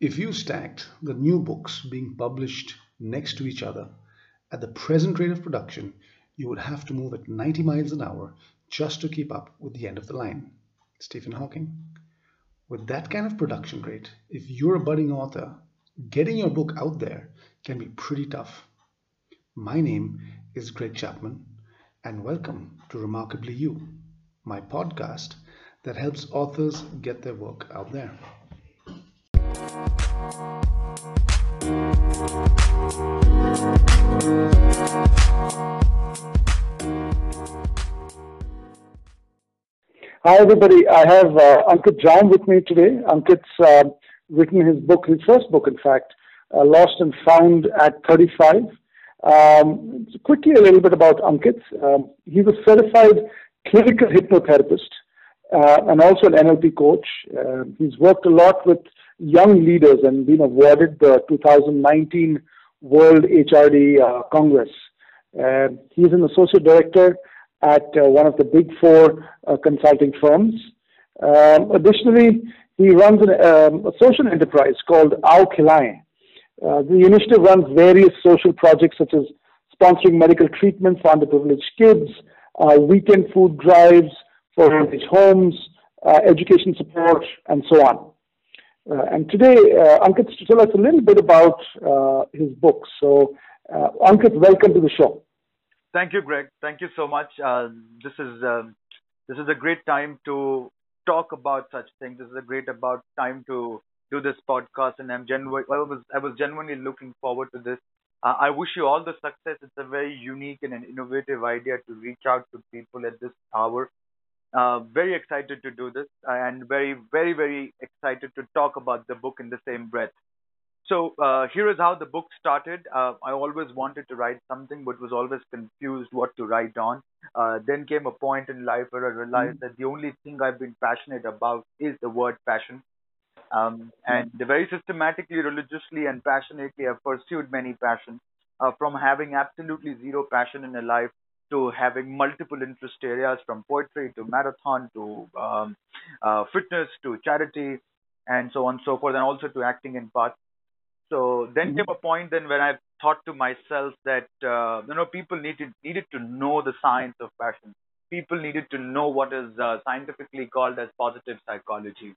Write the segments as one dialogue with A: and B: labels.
A: If you stacked the new books being published next to each other at the present rate of production, you would have to move at 90 miles an hour just to keep up with the end of the line. Stephen Hawking. With that kind of production rate, if you're a budding author, getting your book out there can be pretty tough. My name is Greg Chapman, and welcome to Remarkably You, my podcast that helps authors get their work out there.
B: Hi, everybody. I have uh, Ankit Jain with me today. Ankit's uh, written his book, his first book, in fact, uh, Lost and Found at 35. Um, quickly, a little bit about Ankit. Um, he's a certified clinical hypnotherapist uh, and also an NLP coach. Uh, he's worked a lot with young leaders and been awarded the 2019 World HRD uh, Congress. he's an associate director at uh, one of the big four uh, consulting firms. Um, additionally, he runs an, um, a social enterprise called Ao Khilai. Uh, the initiative runs various social projects such as sponsoring medical treatment for underprivileged kids, uh, weekend food drives for age homes, uh, education support, and so on. Uh, and today, uh, Ankit to tell us a little bit about his book. So, Ankit, welcome to the show.
C: Thank you, Greg. Thank you so much. Uh, this is um, this is a great time to talk about such things. This is a great about time to do this podcast, and I'm genu- I was I was genuinely looking forward to this. Uh, I wish you all the success. It's a very unique and an innovative idea to reach out to people at this hour. Uh, very excited to do this, and very very very excited to talk about the book in the same breath. So uh, here is how the book started. Uh, I always wanted to write something, but was always confused what to write on. Uh, then came a point in life where I realized mm-hmm. that the only thing I've been passionate about is the word passion. Um, and mm-hmm. very systematically, religiously, and passionately, I've pursued many passions. Uh, from having absolutely zero passion in a life to having multiple interest areas, from poetry to marathon to um, uh, fitness to charity, and so on and so forth, and also to acting in parts. So then mm-hmm. came a point then when I thought to myself that uh, you know people needed needed to know the science of passion. People needed to know what is uh, scientifically called as positive psychology.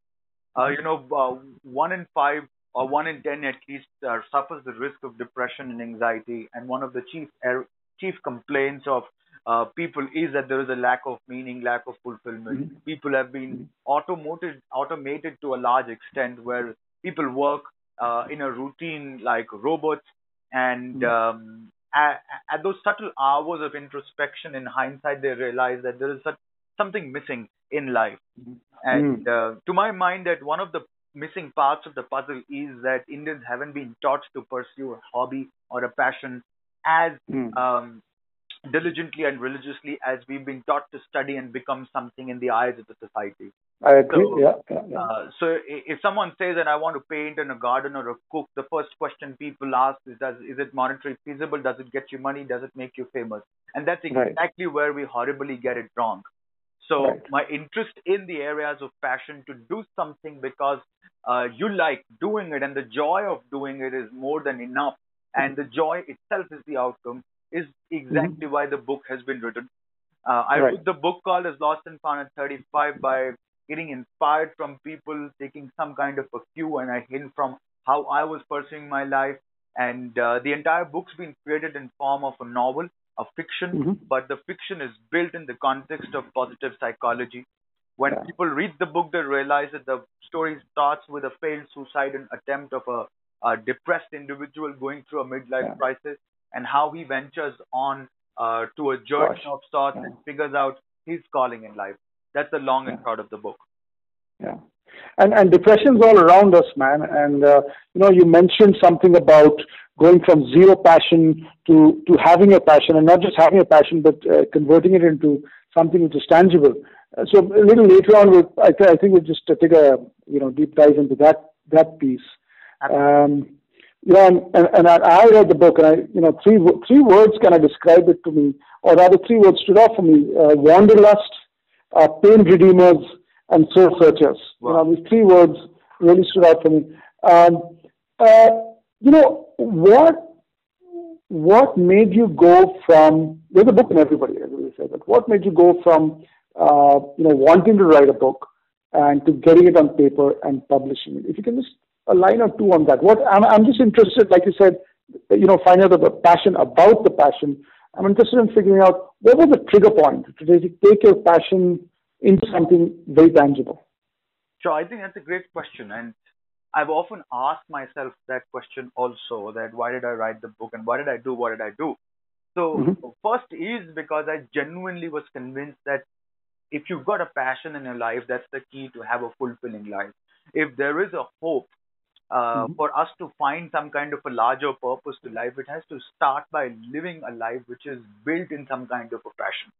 C: Uh, mm-hmm. you know, uh, one in five or one in ten at least uh, suffers the risk of depression and anxiety, and one of the chief er- chief complaints of uh, people is that there is a lack of meaning, lack of fulfillment. Mm-hmm. People have been mm-hmm. automated automated to a large extent where people work uh, in a routine like robots and mm um, at, at, those subtle hours of introspection in hindsight they realize that there is such, something missing in life mm and uh, to my mind that one of the missing parts of the puzzle is that indians haven't been taught to pursue a hobby or a passion as mm um, diligently and religiously as we've been taught to study and become something in the eyes of the society
B: I agree. So, yeah, yeah, yeah.
C: Uh, so if someone says that I want to paint in a garden or a cook, the first question people ask is, does is it monetary feasible? Does it get you money? Does it make you famous? And that's exactly right. where we horribly get it wrong. So right. my interest in the areas of passion to do something because uh, you like doing it and the joy of doing it is more than enough, and the joy itself is the outcome is exactly mm-hmm. why the book has been written. Uh, I right. wrote the book called as Lost and Found at 35 by getting inspired from people, taking some kind of a cue and a hint from how I was pursuing my life. And uh, the entire book's been created in form of a novel, a fiction, mm-hmm. but the fiction is built in the context of positive psychology. When yeah. people read the book, they realize that the story starts with a failed suicide attempt of a, a depressed individual going through a midlife yeah. crisis and how he ventures on uh, to a journey Gosh. of sorts yeah. and figures out his calling in life. That's the long and short of the book.
B: Yeah. And and depression's all around us, man. And uh, you know, you mentioned something about going from zero passion to to having a passion, and not just having a passion, but uh, converting it into something which is tangible. Uh, so a little later on, we'll, I, th- I think we'll just uh, take a you know deep dive into that that piece. Um, you know, and, and, and I, I read the book, and I you know three three words kind of describe it to me, or rather three words stood out for me: uh, wanderlust, uh, pain redeemers, and soul searchers. Wow. You know, these three words really stood out for me. Um, uh, you know what? What made you go from? There's a book in everybody, we said. But what made you go from uh, you know wanting to write a book and to getting it on paper and publishing it? If you can just a line or two on that. What I'm, I'm just interested, like you said, you know, find out the passion about the passion. I'm interested in figuring out what was the trigger point to take your passion into something very tangible.
C: Sure, I think that's a great question, and I've often asked myself that question also. That why did I write the book, and why did I do what did I do? So mm-hmm. first is because I genuinely was convinced that if you've got a passion in your life, that's the key to have a fulfilling life. If there is a hope mm-hmm. for us to find some kind of a larger purpose to life, it has to start by living a life which is built in some kind of a passion.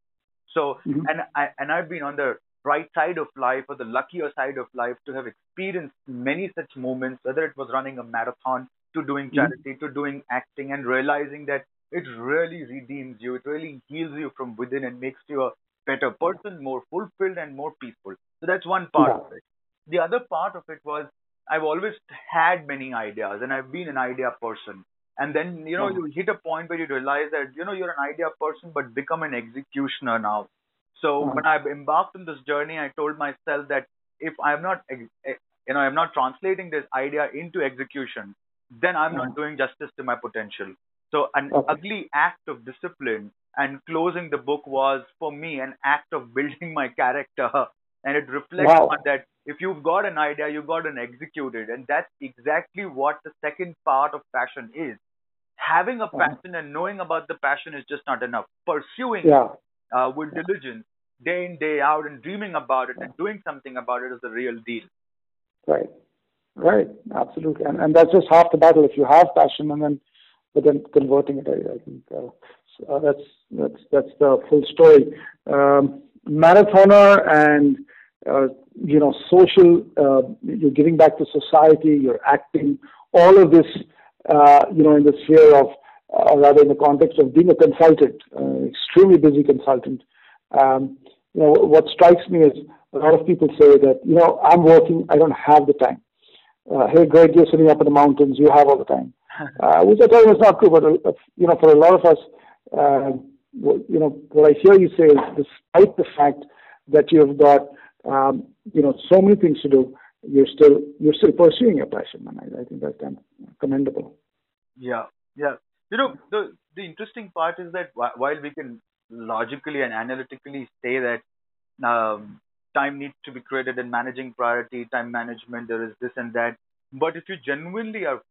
C: So, mm-hmm. and I and I've been on the right side of life or the luckier side of life to have experienced many such moments, whether it was running a marathon, to doing mm-hmm. charity, mm-hmm. to doing acting, and realizing that it really redeems you, it really heals you from within and makes you a better person, more fulfilled and more peaceful. So that's one part yeah. of it. The other part of it was I've always had many ideas and I've been an idea person. And then, you know, mm-hmm. you hit a point where you realize that, you know, you're an idea person, but become an executioner now. So mm-hmm. when I embarked on this journey, I told myself that if I'm not, you know, I'm not translating this idea into execution, then I'm mm-hmm. not doing justice to my potential. So an okay. ugly act of discipline and closing the book was for me an act of building my character and it reflects wow. on that if you've got an idea, you've got to execute it. And that's exactly what the second part of passion is. Having a uh-huh. passion and knowing about the passion is just not enough. Pursuing yeah. it uh, with diligence, day in, day out, and dreaming about it and doing something about it is the real deal.
B: Right. Right. Absolutely. And, and that's just half the battle. If you have passion and then, but then converting it, I, I think uh, so uh, that's, that's, that's the full story. Um, marathoner and uh, you know, social, uh, you're giving back to society, you're acting, all of this, uh, you know, in the sphere of, uh, or rather in the context of being a consultant, uh, extremely busy consultant. Um, you know, what strikes me is a lot of people say that, you know, I'm working, I don't have the time. Uh, hey, Greg, you're sitting up in the mountains, you have all the time. which I tell you is not true, but, you know, for a lot of us, you know, what I hear you say is despite the fact that you've got um, you know, so many things to do. You're still you're still pursuing your passion, and I, I think that's commendable.
C: Yeah, yeah. You know, the the interesting part is that while we can logically and analytically say that um, time needs to be created in managing priority, time management, there is this and that. But if you genuinely are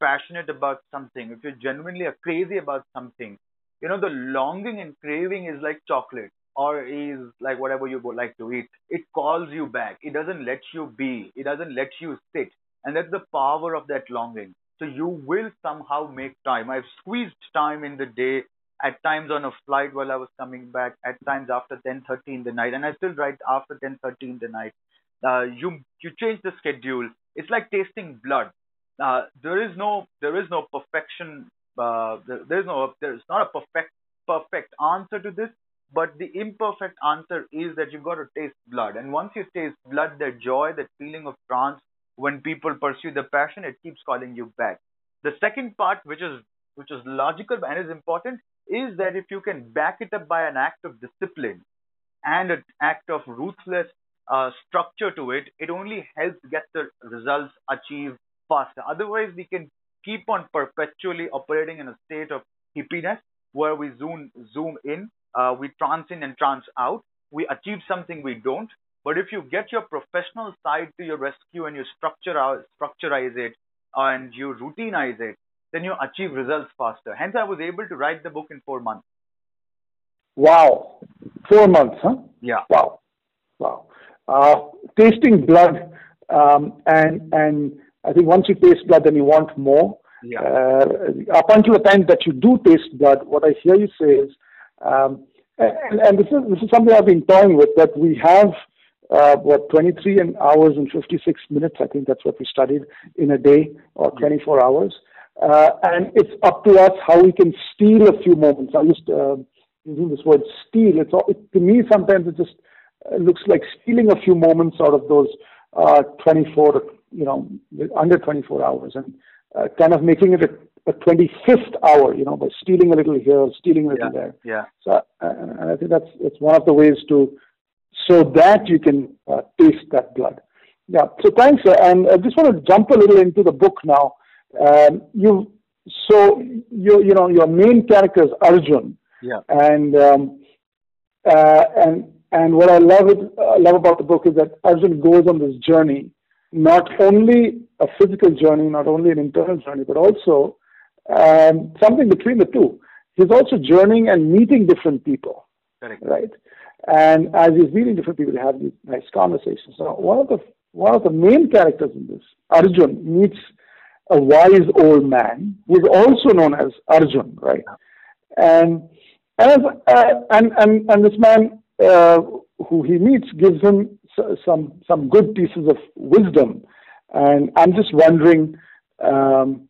C: passionate about something, if you genuinely are crazy about something, you know, the longing and craving is like chocolate or is like whatever you would like to eat, it calls you back. It doesn't let you be. It doesn't let you sit. And that's the power of that longing. So you will somehow make time. I've squeezed time in the day, at times on a flight while I was coming back, at times after 10:30 in the night, and I still write after 10:30 in the night. Uh, you you change the schedule. It's like tasting blood. Uh, there is no there is no perfection. Uh, there, there's no there's not a perfect perfect answer to this but the imperfect answer is that you've got to taste blood. And once you taste blood, that joy, that feeling of trance, when people pursue the passion, it keeps calling you back. The second part, which is which is logical and is important, is that if you can back it up by an act of discipline and an act of ruthless uh, structure to it, it only helps get the results achieved faster. Otherwise, we can keep on perpetually operating in a state of hippiness where we zoom zoom in uh, we trance in and trance out. We achieve something we don't. But if you get your professional side to your rescue and you structure out, structureize it and you routinize it, then you achieve results faster. Hence, I was able to write the book in four months.
B: Wow, four months, huh?
C: Yeah.
B: Wow, wow. Uh, tasting blood, um, and and I think once you taste blood, then you want more.
C: Yeah. Uh,
B: up until the time that you do taste blood, what I hear you say is um, and, and this is this is something I've been toying with that we have uh, what 23 and hours and 56 minutes. I think that's what we studied in a day or 24 hours. Uh, and it's up to us how we can steal a few moments. I used uh, using this word steal. It's it, to me sometimes it just uh, looks like stealing a few moments out of those uh, 24 you know, under 24 hours and uh, kind of making it a, a 25th hour, you know, by stealing a little here, stealing a little
C: yeah.
B: there.
C: Yeah.
B: So, uh, and I think that's, that's one of the ways to, so that you can uh, taste that blood. Yeah. So thanks. And I just want to jump a little into the book now. Um, you, so you, you know, your main character is Arjun.
C: Yeah.
B: And, um, uh, and and what I love it, uh, love about the book is that Arjun goes on this journey, not only a physical journey, not only an internal journey, but also um, something between the two. He's also journeying and meeting different people.
C: Correct.
B: Right. And as he's meeting different people, he have these nice conversations. So one of the one of the main characters in this, Arjun, meets a wise old man who is also known as Arjun, right? And and uh, and, and and this man uh, who he meets gives him some some good pieces of wisdom, and I'm just wondering, um,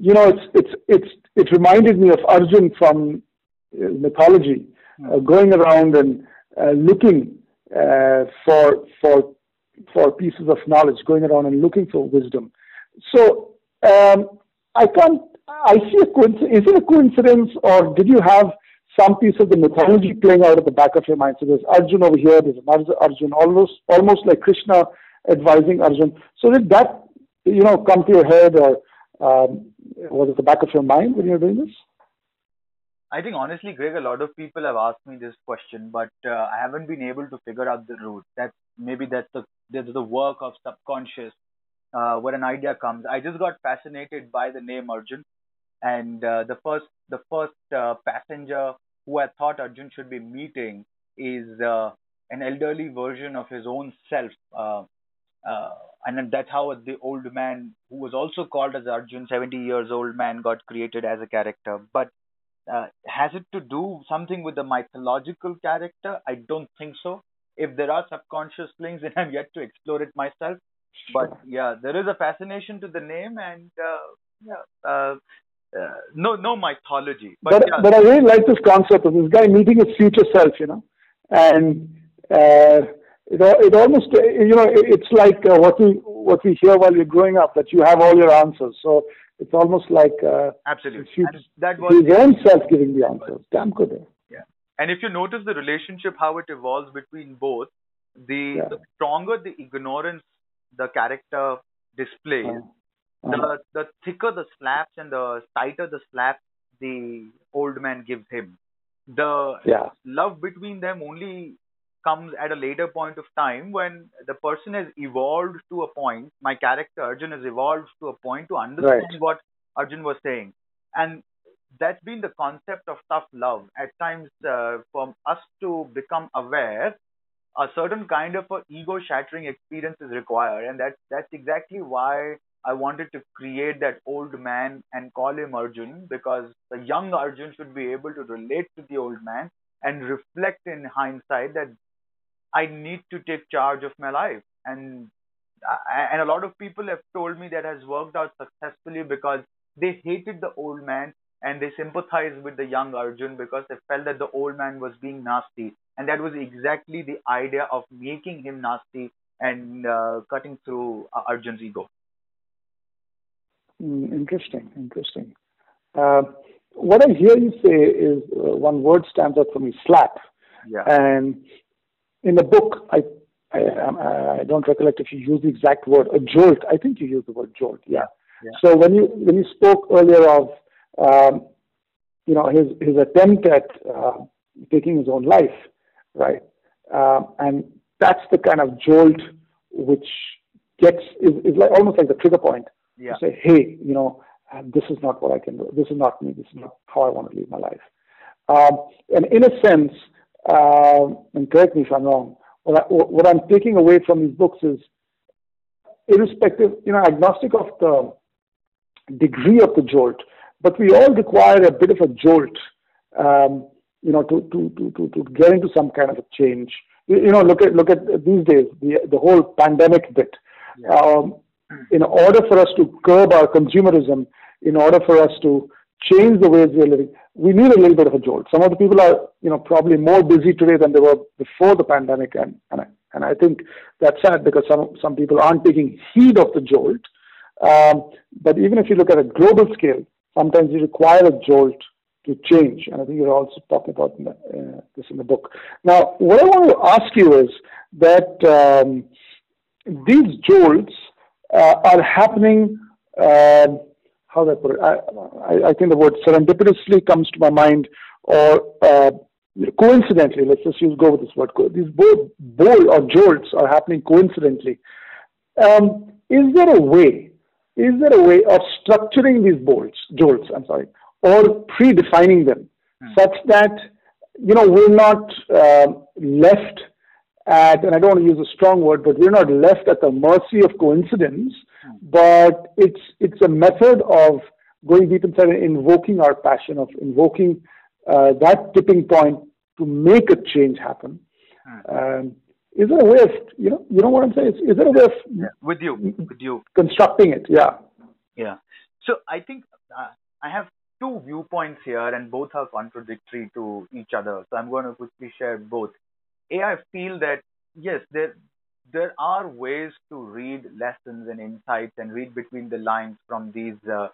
B: you know, it's it's it's it reminded me of Arjun from uh, mythology, uh, going around and uh, looking uh, for for for pieces of knowledge, going around and looking for wisdom. So um, I can't. I see a coincidence. Is it a coincidence, or did you have some piece of the mythology playing out at the back of your mind. So there's Arjun over here, there's another Arjun, almost almost like Krishna advising Arjun. So did that, you know, come to your head or um, was it the back of your mind when you were doing this?
C: I think honestly, Greg, a lot of people have asked me this question, but uh, I haven't been able to figure out the root. That maybe that's the that's the work of subconscious, uh, where an idea comes. I just got fascinated by the name Arjun, and uh, the first the first uh, passenger who I thought Arjun should be meeting is uh, an elderly version of his own self. Uh, and that's how the old man, who was also called as Arjun, 70 years old man, got created as a character. But uh, has it to do something with the mythological character? I don't think so. If there are subconscious links, then I'm yet to explore it myself. But yeah, there is a fascination to the name, and uh, yeah, uh, uh, no no mythology. But
B: but,
C: yeah.
B: but I really like this concept of this guy meeting his future self, you know, and uh, it it almost you know it's like uh, what we what we hear while you're growing up that you have all your answers. So it's almost like uh,
C: absolutely that was
B: his own self giving the answers. Damn good.
C: Yeah, and if you notice the relationship how it evolves between both, the,
B: Yeah.
C: the stronger the ignorance the character displays.
B: Uh,
C: the the thicker the slaps and the tighter the slaps the old man gives him. The
B: yeah,
C: love between them only comes at a later point of time when the person has evolved to a point. My character Arjun has evolved to a point to understand
B: Right.
C: what Arjun was saying, and that's been the concept of tough love. At times, uh, for us to become aware, a certain kind of a ego-shattering experience is required, and that's that's exactly why I wanted to create that old man and call him Arjun because the young Arjun should be able to relate to the old man and reflect in hindsight that I need to take charge of my life. And and a lot of people have told me that has worked out successfully because they hated the old man and they sympathized with the young Arjun because they felt that the old man was being nasty. And that was exactly the idea of making him nasty and uh, cutting through uh, Arjun's ego.
B: Mm, interesting, interesting. Uh, what I hear you say is uh, one word stands out for me: slap.
C: Yeah.
B: And in the book, I, I I I don't recollect if you use the exact word, a jolt. I think you used the word jolt. Yeah.
C: Yeah.
B: So when you when you spoke earlier of um, you know his his attempt at uh, taking his own life, right? Um, and that's the kind of jolt which gets is, is like almost like the trigger point
C: Yeah.
B: to say, hey, you know, this is not what I can do. This is not me. This is not how I want to live my life. Um, and in a sense, um, and correct me if I'm wrong, what, I, what I'm taking away from these books is, irrespective, you know, agnostic of the degree of the jolt, but we all require a bit of a jolt, um, you know, to, to, to, to, to get into some kind of a change. You, you know, look at look at these days, the the whole pandemic bit.
C: Yeah.
B: Um, in order for us to curb our consumerism, in order for us to change the ways we are living, we need a little bit of a jolt. Some of the people are, you know, probably more busy today than they were before the pandemic, and, and I, And I think that's sad because some, some people aren't taking heed of the jolt. Um, but even if you look at a global scale, sometimes you require a jolt to change. And I think you're also talking about uh, this in the book. Now, what I want to ask you is that um, these jolts uh, are happening. Uh, how do I put it? I, I, I, think the word serendipitously comes to my mind, or uh, coincidentally. Let's just use go with this word. These both bolt or jolts are happening coincidentally. Um, is there a way? Is there a way of structuring these bolts, jolts? I'm sorry, or predefining them hmm. such that you know we're not uh, left at, and I don't want to use a strong word, but we're not left at the mercy of coincidence, but it's it's a method of going deep inside and invoking our passion, of invoking uh, that tipping point to make a change happen. Hmm. Um, is there a way of you know you know what I'm saying? Is, is there a way of
C: yeah. with you with you
B: constructing it? Yeah.
C: Yeah. So I think uh, I have two viewpoints here, and both are contradictory to each other. So I'm going to quickly share both. A, I feel that yes, there there are ways to read lessons and insights and read between the lines from these uh,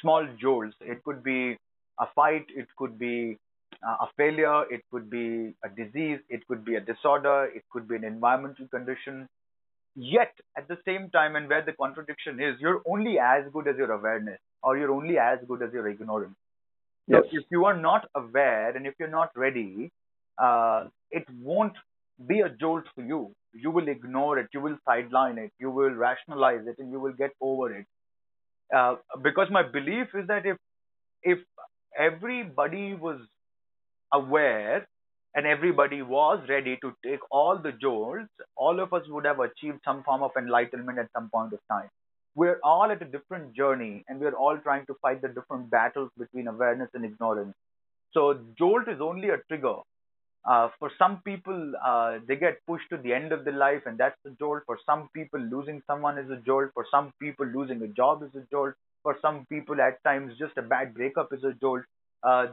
C: small jolts. It could be a fight, it could be uh, a failure, it could be a disease, it could be a disorder, it could be an environmental condition. Yet, at the same time, and where the contradiction is, you're only as good as your awareness or you're only as good as your ignorance.
B: Yes.
C: So if you are not aware and if you're not ready, uh, it won't be a jolt for you. You will ignore it, you will sideline it, you will rationalize it, and you will get over it. Uh, because my belief is that if if everybody was aware and everybody was ready to take all the jolts, all of us would have achieved some form of enlightenment at some point of time we're all at a different journey and we're all trying to fight the different battles between awareness and ignorance. So Jolt is only a trigger. Uh, for some people, uh, they get pushed to the end of their life, and that's the jolt. For some people, losing someone is a jolt. For some people, losing a job is a jolt. For some people, at times, just a bad breakup is a jolt. Uh,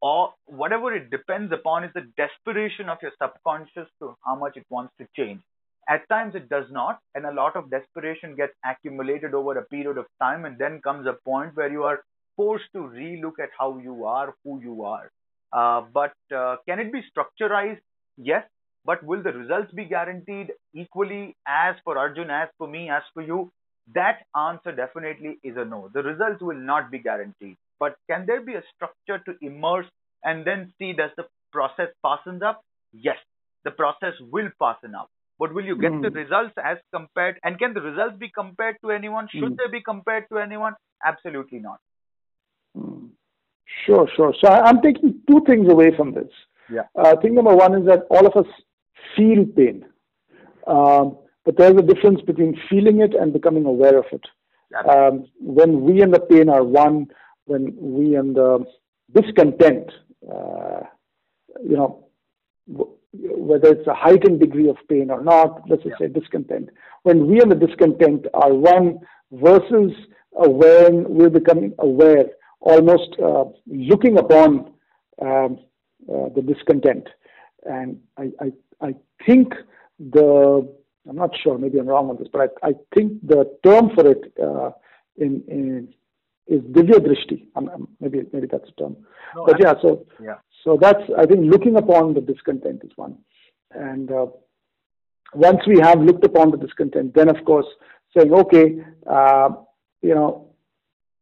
C: or whatever it depends upon is the desperation of your subconscious to how much it wants to change. At times it does not, and a lot of desperation gets accumulated over a period of time, and then comes a point where you are forced to relook at how you are, who you are. Uh, but uh, can it be structurized? Yes. But will the results be guaranteed equally as for Arjun, as for me, as for you? That answer definitely is a no. The results will not be guaranteed. But can there be a structure to immerse and then see does the process passes up? Yes, the process will fasten up. But will you get mm. the results as compared? And can the results be compared to anyone? Should mm. they be compared to anyone? Absolutely not.
B: Mm. Sure, sure. So I'm taking two things away from this.
C: Yeah. Uh,
B: thing number one is that all of us feel pain. Um, but there's a difference between feeling it and becoming aware of it. Um, when we and the pain are one, when we and the discontent, uh, you know, whether it's a heightened degree of pain or not, let's just yeah. say discontent. When we and the discontent are one versus when we're becoming aware, almost uh, looking upon um, uh, the discontent. And I, I, I think the, I'm not sure, maybe I'm wrong on this, but I, I think the term for it uh, in, in is divya drishti. maybe maybe that's the term. No, but yeah, so
C: yeah.
B: so that's I think looking upon the discontent is one, and uh, once we have looked upon the discontent, then of course saying okay, uh, you know,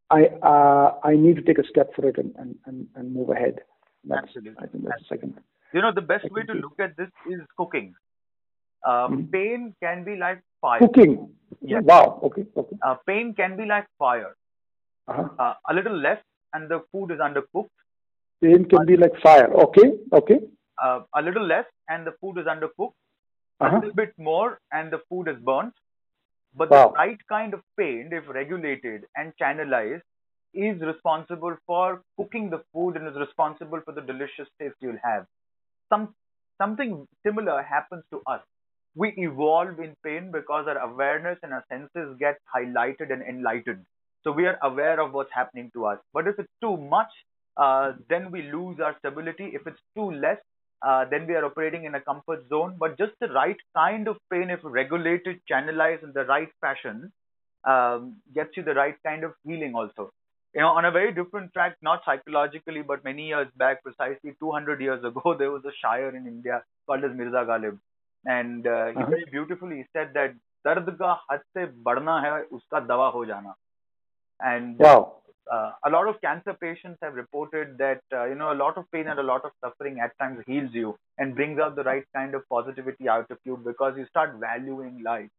B: I uh, I need to take a step for it and and, and, move ahead.
C: That's, Absolutely.
B: I think that's
C: Absolutely.
B: second.
C: You know, the best way to look at this is cooking. Uh, mm-hmm. Pain can be like fire.
B: Cooking. Yes. Wow. Okay. Okay.
C: Uh, pain can be like fire.
B: Uh-huh.
C: Uh, a little less, and the food is undercooked.
B: Pain can be like fire. Okay, okay.
C: Uh, a little less, and the food is undercooked.
B: Uh-huh.
C: A little bit more, and the food is burnt. But
B: wow.
C: the right kind of pain, if regulated and channelized, is responsible for cooking the food and is responsible for the delicious taste you'll have. Some something similar happens to us. We evolve in pain because our awareness and our senses get highlighted and enlightened. So we are aware of what's happening to us. But if it's too much, uh, then we lose our stability. If it's too less, uh, then we are operating in a comfort zone. But just the right kind of pain, if regulated, channelized in the right fashion, um, gets you the right kind of healing also. You know, on a very different track, not psychologically, but many years back, precisely 200 years ago, there was a shayar in India called as Mirza Ghalib. And uh, uh-huh. he very beautifully said that, dard ka had se badna hai, uska dawa ho jana. And uh,
B: wow
C: uh, a lot of cancer patients have reported that uh, you know a lot of pain and a lot of suffering at times heals you and brings out the right kind of positivity out of you because you start valuing life.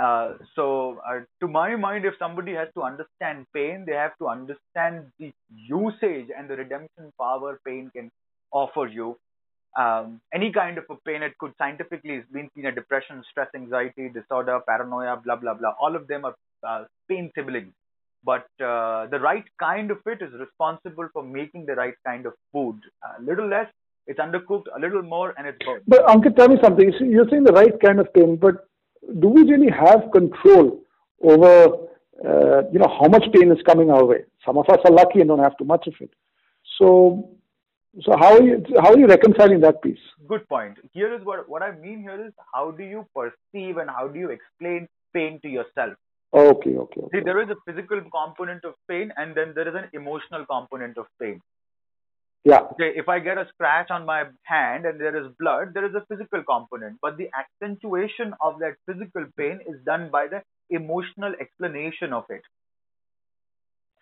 C: Uh, so uh, to my mind if somebody has to understand pain they have to understand the usage and the redemption power pain can offer you. Um, any kind of a pain it could scientifically been seen as depression stress anxiety disorder paranoia blah blah blah. All of them are uh, pain siblings but uh, the right kind of it is responsible for making the right kind of food. A little less, it's undercooked. A little more, and it's good.
B: But Ankit, tell me something. You're saying the right kind of pain, but do we really have control over, uh, you know, how much pain is coming our way? Some of us are lucky and don't have too much of it. So, so how are you how are you reconciling that piece?
C: Good point. Here is what what I mean. Here is how do you perceive and how do you explain pain to yourself?
B: Okay, okay, okay.
C: See, there is a physical component of pain and then there is an emotional component of pain.
B: Yeah.
C: Okay, if I get a scratch on my hand and there is blood, there is a physical component. But the accentuation of that physical pain is done by the emotional explanation of it.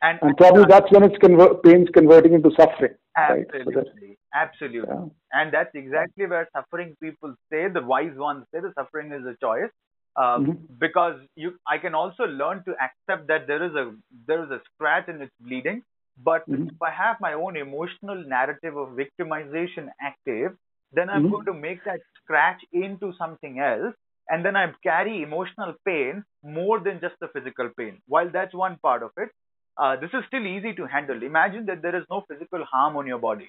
B: And, and probably that's when it's conver- pain's converting into suffering.
C: Absolutely. Right? So absolutely. Yeah. And that's exactly where suffering people say, the wise ones say the suffering is a choice um, mm-hmm. because you I can also learn to accept that there is a there is a scratch and it's bleeding. But mm-hmm. if I have my own emotional narrative of victimization active, then I'm mm-hmm. going to make that scratch into something else, and then I carry emotional pain more than just the physical pain. While that's one part of it, uh, this is still easy to handle. Imagine that there is no physical harm on your body.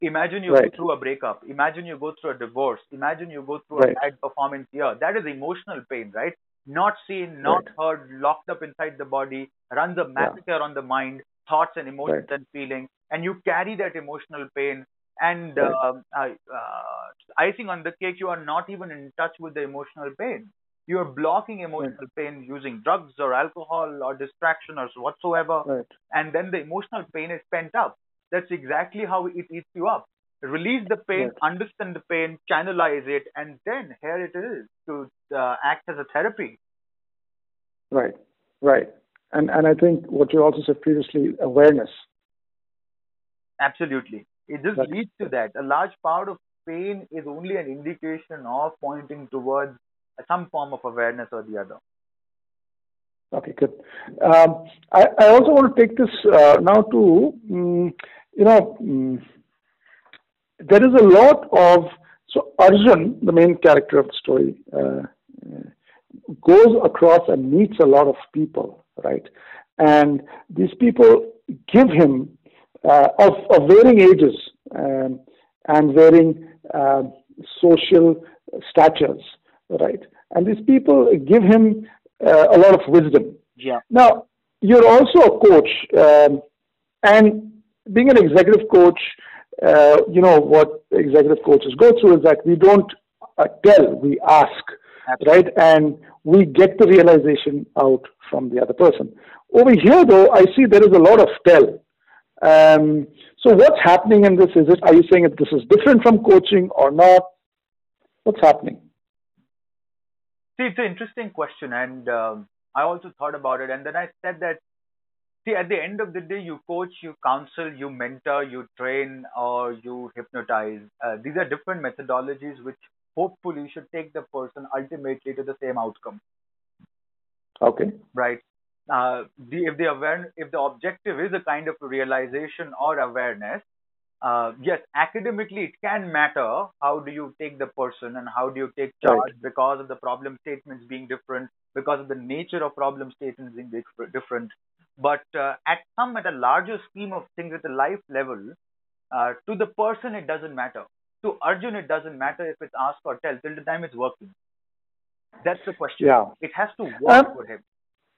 C: Imagine you right. go through a breakup. Imagine you go through a divorce. Imagine you go through right. a bad performance here. That is emotional pain, right? Not seen, not right. heard, locked up inside the body, runs a massacre yeah. on the mind, thoughts and emotions and feelings, and you carry that emotional pain. And uh, uh, icing on the cake, you are not even in touch with the emotional pain. You are blocking emotional pain using drugs or alcohol or distraction or whatsoever, and then the emotional pain is pent up that's exactly how it eats you up. Release the pain, right. understand the pain, channelize it, and then here it is to uh, act as a therapy.
B: Right, right. And and I think what you also said previously, awareness.
C: Absolutely. It just right. leads to that. A large part of pain is only an indication of pointing towards some form of awareness or the other.
B: Okay, good. Um, I, I, also want to take this uh, now to um, you know, mm, there is a lot of so Arjun, the main character of the story, uh, goes across and meets a lot of people, right? And these people give him uh, of, of varying ages um, and varying uh, social statures, right? And these people give him uh, a lot of wisdom.
C: Yeah.
B: Now, you're also a coach, um, and being an executive coach, uh, you know what executive coaches go through is that we don't uh, tell, we ask, Absolutely. right? And we get the realization out from the other person. Over here, though, I see there is a lot of tell. Um, so, what's happening in this? Is it? Are you saying that this is different from coaching or not? What's happening?
C: See, it's an interesting question, and um, I also thought about it, and then I said that see at the end of the day you coach you counsel you mentor you train or you hypnotize. Uh, these are different methodologies which hopefully should take the person ultimately to the same outcome.
B: Okay.
C: Right. Uh, the, if the aware, if the objective is a kind of realization or awareness uh, yes academically it can matter how do you take the person and how do you take charge right. because of the problem statements being different because of the nature of problem statements being different but uh, at some, at a larger scheme of things at the life level, uh, to the person it doesn't matter. To Arjun it doesn't matter if it's ask or tell till the time it's working. That's the question.
B: Yeah.
C: It has to work um, for him.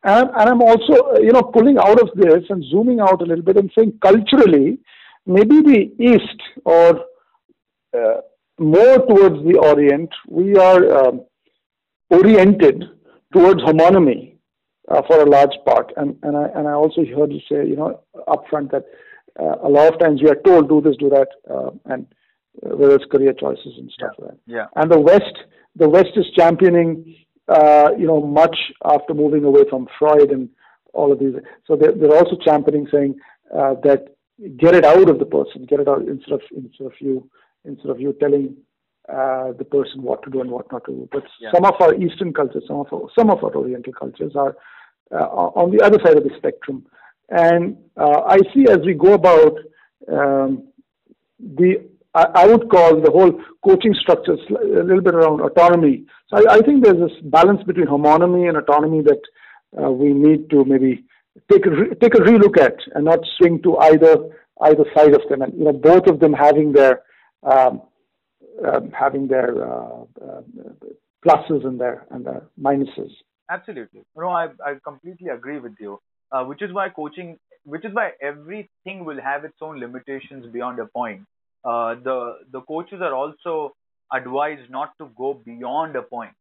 B: And, and I'm also, you know, pulling out of this and zooming out a little bit and saying culturally, maybe the East or uh, more towards the Orient. We are um, oriented towards homonymy uh, for a large part. And, and, I, and I also heard you say, you know, upfront that uh, a lot of times we are told, do this, do that, uh, and uh, whether it's career choices and stuff
C: yeah.
B: like that.
C: Yeah.
B: And the West, the West is championing, uh, you know, much after moving away from Freud and all of these. So they're, they're also championing saying uh, that get it out of the person, get it out instead of instead of you instead of you telling uh, the person what to do and what not to do. But
C: Yeah.
B: some of our Eastern cultures, some of our, some of our Oriental cultures are uh, on the other side of the spectrum. And uh, I see as we go about um, the, I, I would call the whole coaching structure sli- a little bit around autonomy. So I, I think there's this balance between homonymy and autonomy that uh, we need to maybe take a re- take a relook at and not swing to either either side of them. And you know, both of them having their um, um, having their uh, uh, pluses and their and their minuses.
C: Absolutely. No, I, I completely agree with you. Uh, which is why coaching, which is why everything will have its own limitations beyond a point. Uh, the the coaches are also advised not to go beyond a point.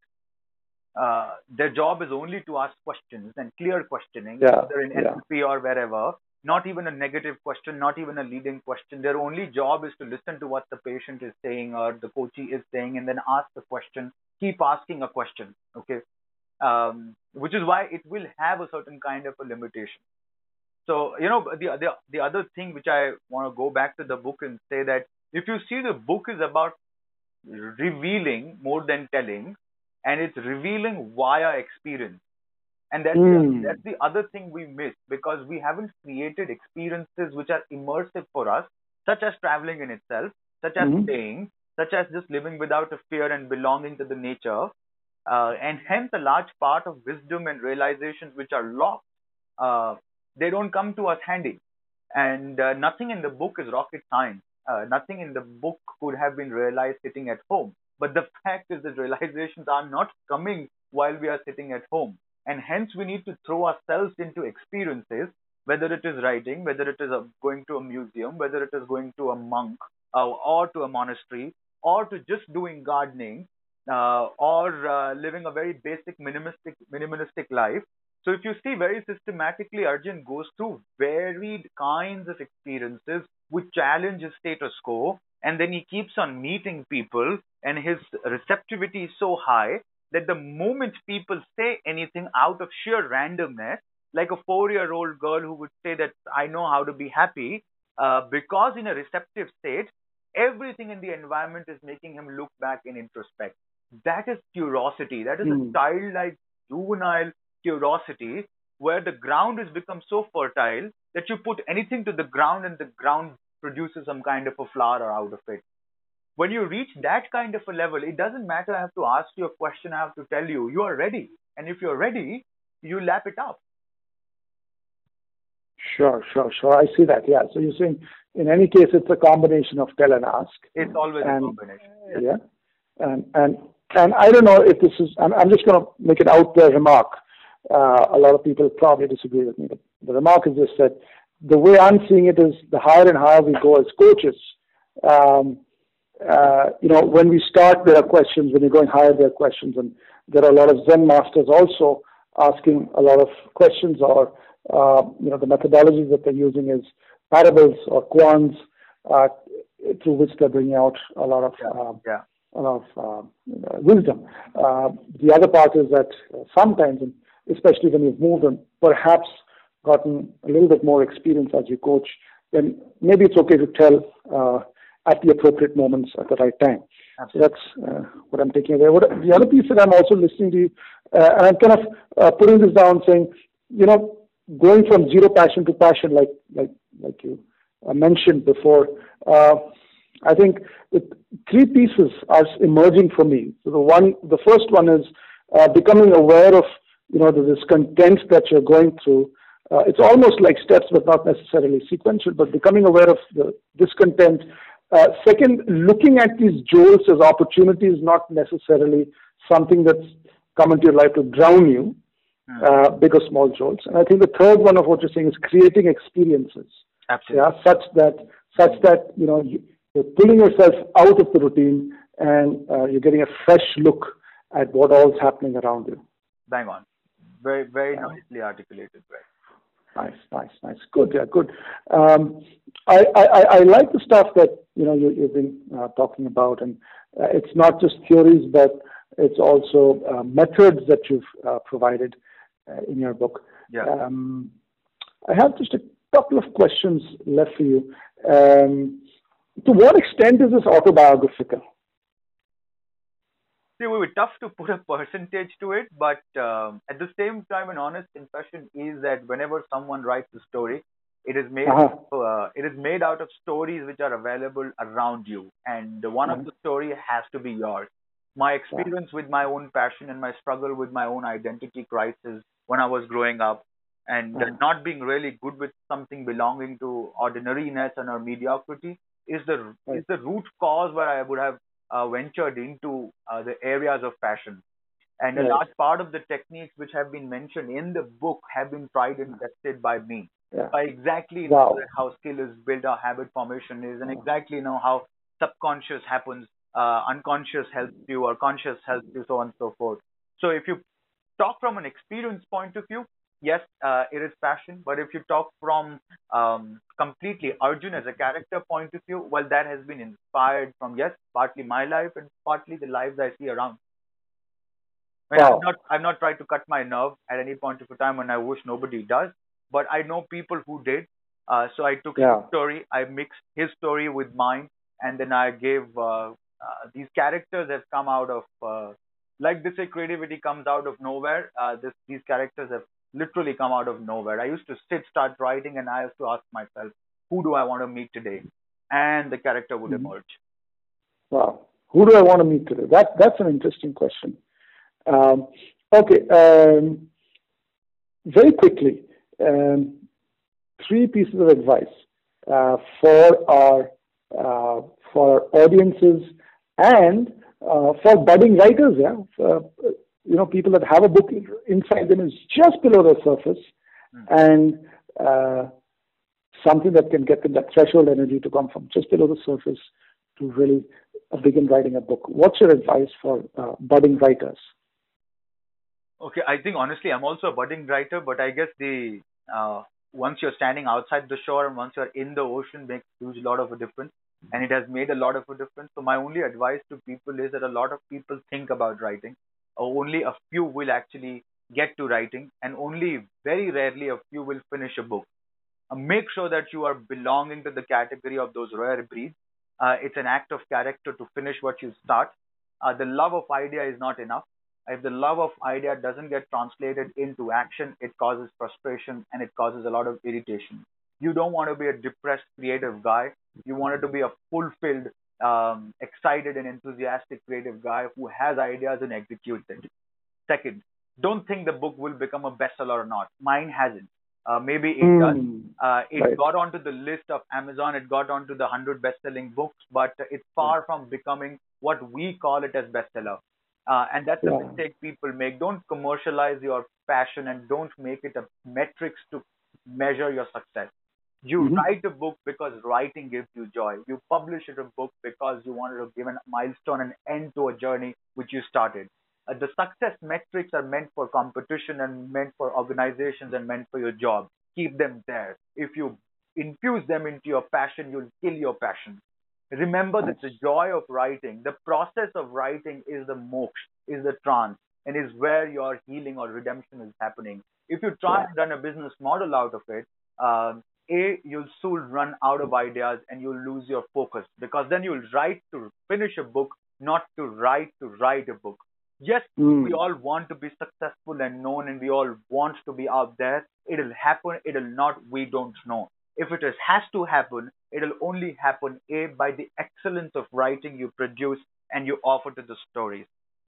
C: Uh, their job is only to ask questions and clear questioning,
B: Yeah,
C: whether in
B: yeah.
C: NLP or wherever. Not even a negative question, not even a leading question. Their only job is to listen to what the patient is saying or the coachee is saying, and then ask the question. Keep asking a question. Okay um, which is why it will have a certain kind of a limitation. So, you know, the, the, the other thing which I want to go back to the book and say that if you see the book is about revealing more than telling, and it's revealing via experience. And that's,
B: Mm.
C: the, that's the other thing we miss because we haven't created experiences which are immersive for us, such as traveling in itself, such as
B: Mhm.
C: staying, such as just living without a fear and belonging to the nature. Uh, and hence, a large part of wisdom and realizations which are lost, uh, they don't come to us handy. And uh, nothing in the book is rocket science. Uh, nothing in the book could have been realized sitting at home. But the fact is that realizations are not coming while we are sitting at home. And hence, we need to throw ourselves into experiences, whether it is writing, whether it is uh going to a museum, whether it is going to a monk uh, or to a monastery, or to just doing gardening, uh, or uh, living a very basic minimalistic minimalistic life. So if you see very systematically, Arjun goes through varied kinds of experiences which challenge his status quo, and then he keeps on meeting people, and his receptivity is so high that the moment people say anything out of sheer randomness, like a four-year-old girl who would say that I know how to be happy, uh, because in a receptive state, everything in the environment is making him look back and introspect. That is curiosity. That is
B: Hmm.
C: a childlike, juvenile curiosity where the ground has become so fertile that you put anything to the ground and the ground produces some kind of a flower out of it. When you reach that kind of a level, it doesn't matter. I have to ask you a question. I have to tell you, you are ready. And if you're ready, you lap it up.
B: Sure, sure, sure. I see that. Yeah. So you're saying in any case, it's a combination of tell and ask.
C: It's always
B: And-
C: a combination.
B: Yeah. And and and I don't know if this is. I'm, I'm just going to make an out there remark. Uh, a lot of people probably disagree with me, but the remark is just that the way I'm seeing it is the higher and higher we go as coaches. Um, uh, you know, when we start, there are questions. When you're going higher, there are questions, and there are a lot of Zen masters also asking a lot of questions, or uh, you know, the methodologies that they're using is parables or koans, uh, through which they're bringing out a lot of um,
C: Yeah.
B: a lot of uh, wisdom. Uh, the other part is that sometimes, and especially when you've moved and perhaps gotten a little bit more experience as you coach, then maybe it's okay to tell uh, at the appropriate moments at the right time. So that's uh, what I'm taking away. What, the other piece that I'm also listening to you, uh, and I'm kind of uh, putting this down, saying, you know, going from zero passion to passion, like like like you uh, mentioned before. Uh, I think the three pieces are emerging for me. So the one, the first one is uh, becoming aware of you know the discontent that you're going through. Uh, it's almost like steps, but not necessarily sequential. But becoming aware of the discontent. Uh, second, looking at these jolts as opportunities, not necessarily something that's come into your life to drown you, uh, big or small jolts. And I think the third one of what you're saying is creating experiences
C: Absolutely.
B: yeah, such that such that you know you, you're pulling yourself out of the routine and uh, you're getting a fresh look at what all's happening around you.
C: Bang on. Very, very yeah. nicely articulated, Greg.
B: Nice, nice, nice. Good, yeah, good. Um, I, I, I like the stuff that you know you, have been uh, talking about, and uh, it's not just theories, but it's also uh, methods that you've uh, provided uh, in your book.
C: Yeah. Um,
B: I have just a couple of questions left for you. Um, to what extent is this autobiographical?
C: See, it would be tough to put a percentage to it, but um, at the same time, an honest confession is that whenever someone writes a story, it is made uh-huh. uh, it is made out of stories which are available around you, and one uh-huh. of the story has to be yours. My experience yeah. with my own passion and my struggle with my own identity crisis when I was growing up, and uh-huh. not being really good with something belonging to ordinariness and or mediocrity is the right. is the root cause where I would have uh, ventured into uh, the areas of fashion. And yes. a large part of the techniques which have been mentioned in the book have been tried and tested by me. Yeah. I exactly wow. know how skill is built, how habit formation is, and exactly know how subconscious happens, uh, unconscious helps you, or conscious helps you, so on and so forth. So if you talk from an experience point of view, yes, uh, it is passion. But if you talk from um, completely Arjun as a character point of view, well, that has been inspired from yes, partly my life and partly the lives I see around. I wow. I've not I've not tried to cut my nerve at any point of time when I wish nobody does, but I know people who did. Uh, so I took yeah. his story, I mixed his story with mine, and then I gave uh, uh, these characters have come out of uh, like they say creativity comes out of nowhere. Uh, this, these characters have literally come out of nowhere. I used to sit, start writing, and I used to ask myself, who do I want to meet today? And the character would mm-hmm. emerge.
B: Wow. Who do I want to meet today? That, that's an interesting question. Um, okay. Um, very quickly, um, three pieces of advice uh, for our uh, for audiences and uh, for budding writers. Yeah, for, you know, people that have a book inside them is just below the surface, mm. and uh, something that can get them that threshold energy to come from just below the surface to really uh, begin writing a book. What's your advice for uh, budding writers?
C: Okay, I think honestly, I'm also a budding writer, but I guess the uh, once you're standing outside the shore and once you're in the ocean makes a huge lot of a difference, and it has made a lot of a difference. So my only advice to people is that a lot of people think about writing, only a few will actually get to writing, and only very rarely a few will finish a book. Uh, make sure that you are belonging to the category of those rare breeds. Uh, it's an act of character to finish what you start. Uh, the love of idea is not enough. If the love of idea doesn't get translated into action, it causes frustration and it causes a lot of irritation. You don't want to be a depressed creative guy. You want it to be a fulfilled um, excited and enthusiastic creative guy who has ideas and executes it. Second, don't think the book will become a bestseller or not. Mine hasn't. Uh, maybe it mm, does. Uh, it right. got onto the list of Amazon. It got onto the 100 best-selling books, but it's far mm. from becoming what we call it as bestseller. Uh, and that's yeah. a mistake people make. Don't commercialize your passion and don't make it a metrics to measure your success. You mm-hmm. write a book because writing gives you joy. You publish it a book because you wanted to give a milestone and end to a journey which you started. Uh, the success metrics are meant for competition and meant for organizations and meant for your job. Keep them there. If you infuse them into your passion, you'll kill your passion. Remember that the joy of writing, the process of writing is the moksha, is the trance, and is where your healing or redemption is happening. If you try yeah. and run a business model out of it, um, a you'll soon run out of ideas and you'll lose your focus because then you'll write to finish a book not to write to write a book. Yes mm. we all want to be successful and known and we all want to be out there. It'll happen it'll not we don't know. If it is, has to happen it'll only happen a by the excellence of writing you produce and you offer to the stories.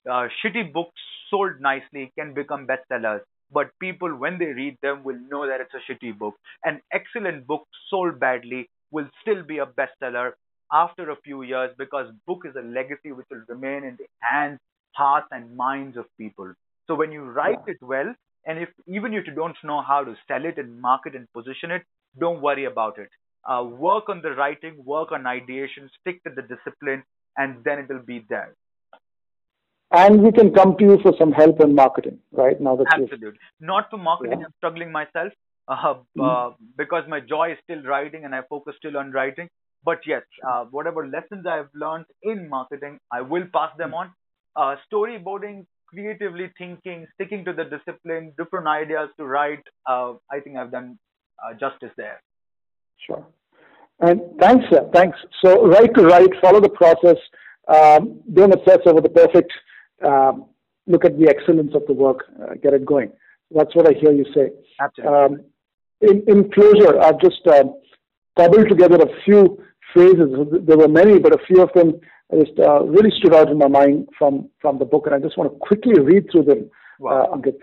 C: Uh, shitty books sold nicely can become bestsellers but people, when they read them, will know that it's a shitty book. An excellent book sold badly will still be a bestseller after a few years because book is a legacy which will remain in the hands, hearts, and minds of people. So when you write yeah. it well, and if even if you don't know how to sell it and market and position it, don't worry about it. uh, work on the writing, work on ideation, stick to the discipline, and then it will be there.
B: And we can come to you for some help in marketing, right? Now that
C: absolutely not for marketing, yeah. I'm struggling myself uh, mm-hmm. uh, because my joy is still writing and I focus still on writing. But yes, uh, whatever lessons I've learned in marketing, I will pass them on. Uh, storyboarding, creatively thinking, sticking to the discipline, different ideas to write. Uh, I think I've done uh, justice there.
B: Sure. And thanks, sir. Thanks. So, write to write, follow the process. Um, don't obsess over the perfect. Um, look at the excellence of the work. Uh, get it going. That's what I hear you say.
C: Absolutely. Um,
B: in, in closure, I've just uh, cobbled together a few phrases. There were many, but a few of them just uh, really stood out in my mind from from the book, and I just want to quickly read through them, wow. uh, Ankit.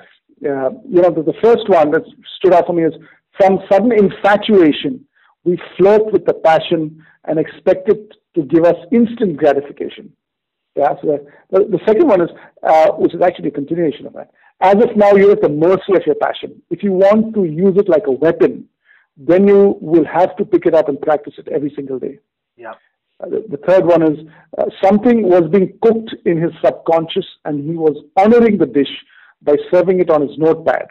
B: Uh, you know, the, the first one that stood out for me is from sudden infatuation, we flirt with the passion and expect it to give us instant gratification. Yeah, so the, the, the second one is, uh, which is actually a continuation of that. As of now, you're at the mercy of your passion. If you want to use it like a weapon, then you will have to pick it up and practice it every single day.
C: Yeah.
B: Uh, the, the, third one is uh, something was being cooked in his subconscious, and he was honoring the dish by serving it on his notepad.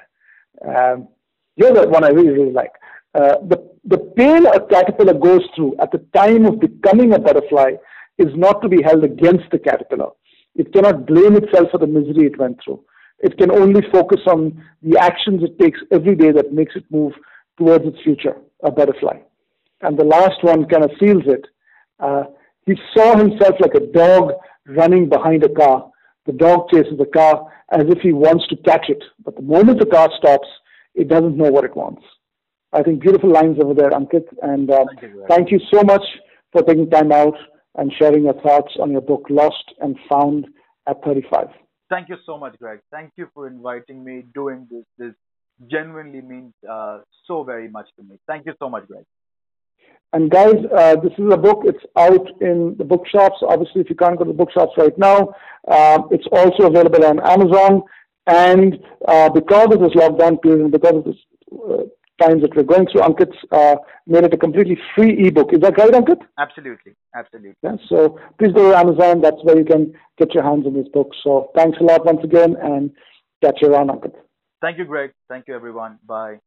B: Um, here's the one I really, really like. Uh, the, the pain a caterpillar goes through at the time of becoming a butterfly is not to be held against the caterpillar. It cannot blame itself for the misery it went through. It can only focus on the actions it takes every day that makes it move towards its future, a butterfly. And the last one kind of seals it. Uh, he saw himself like a dog running behind a car. The dog chases the car as if he wants to catch it. But the moment the car stops, it doesn't know what it wants. I think beautiful lines over there, Ankit. And uh, thank, you, thank you so much for taking time out and sharing your thoughts on your book, Lost and Found at 35.
C: Thank you so much, Greg. Thank you for inviting me, doing this. This genuinely means uh, so very much to me. Thank you so much, Greg.
B: And guys, uh, this is a book. It's out in the bookshops. Obviously, if you can't go to the bookshops right now, uh, it's also available on Amazon. And uh, because of this lockdown period and because of this uh, times that we're going through, Ankit's uh, made it a completely free ebook. Is that right, Ankit?
C: Absolutely, absolutely.
B: Yeah, so please go to Amazon. That's where you can get your hands on this book. So thanks a lot once again, and catch you around, Ankit.
C: Thank you, Greg. Thank you, everyone. Bye.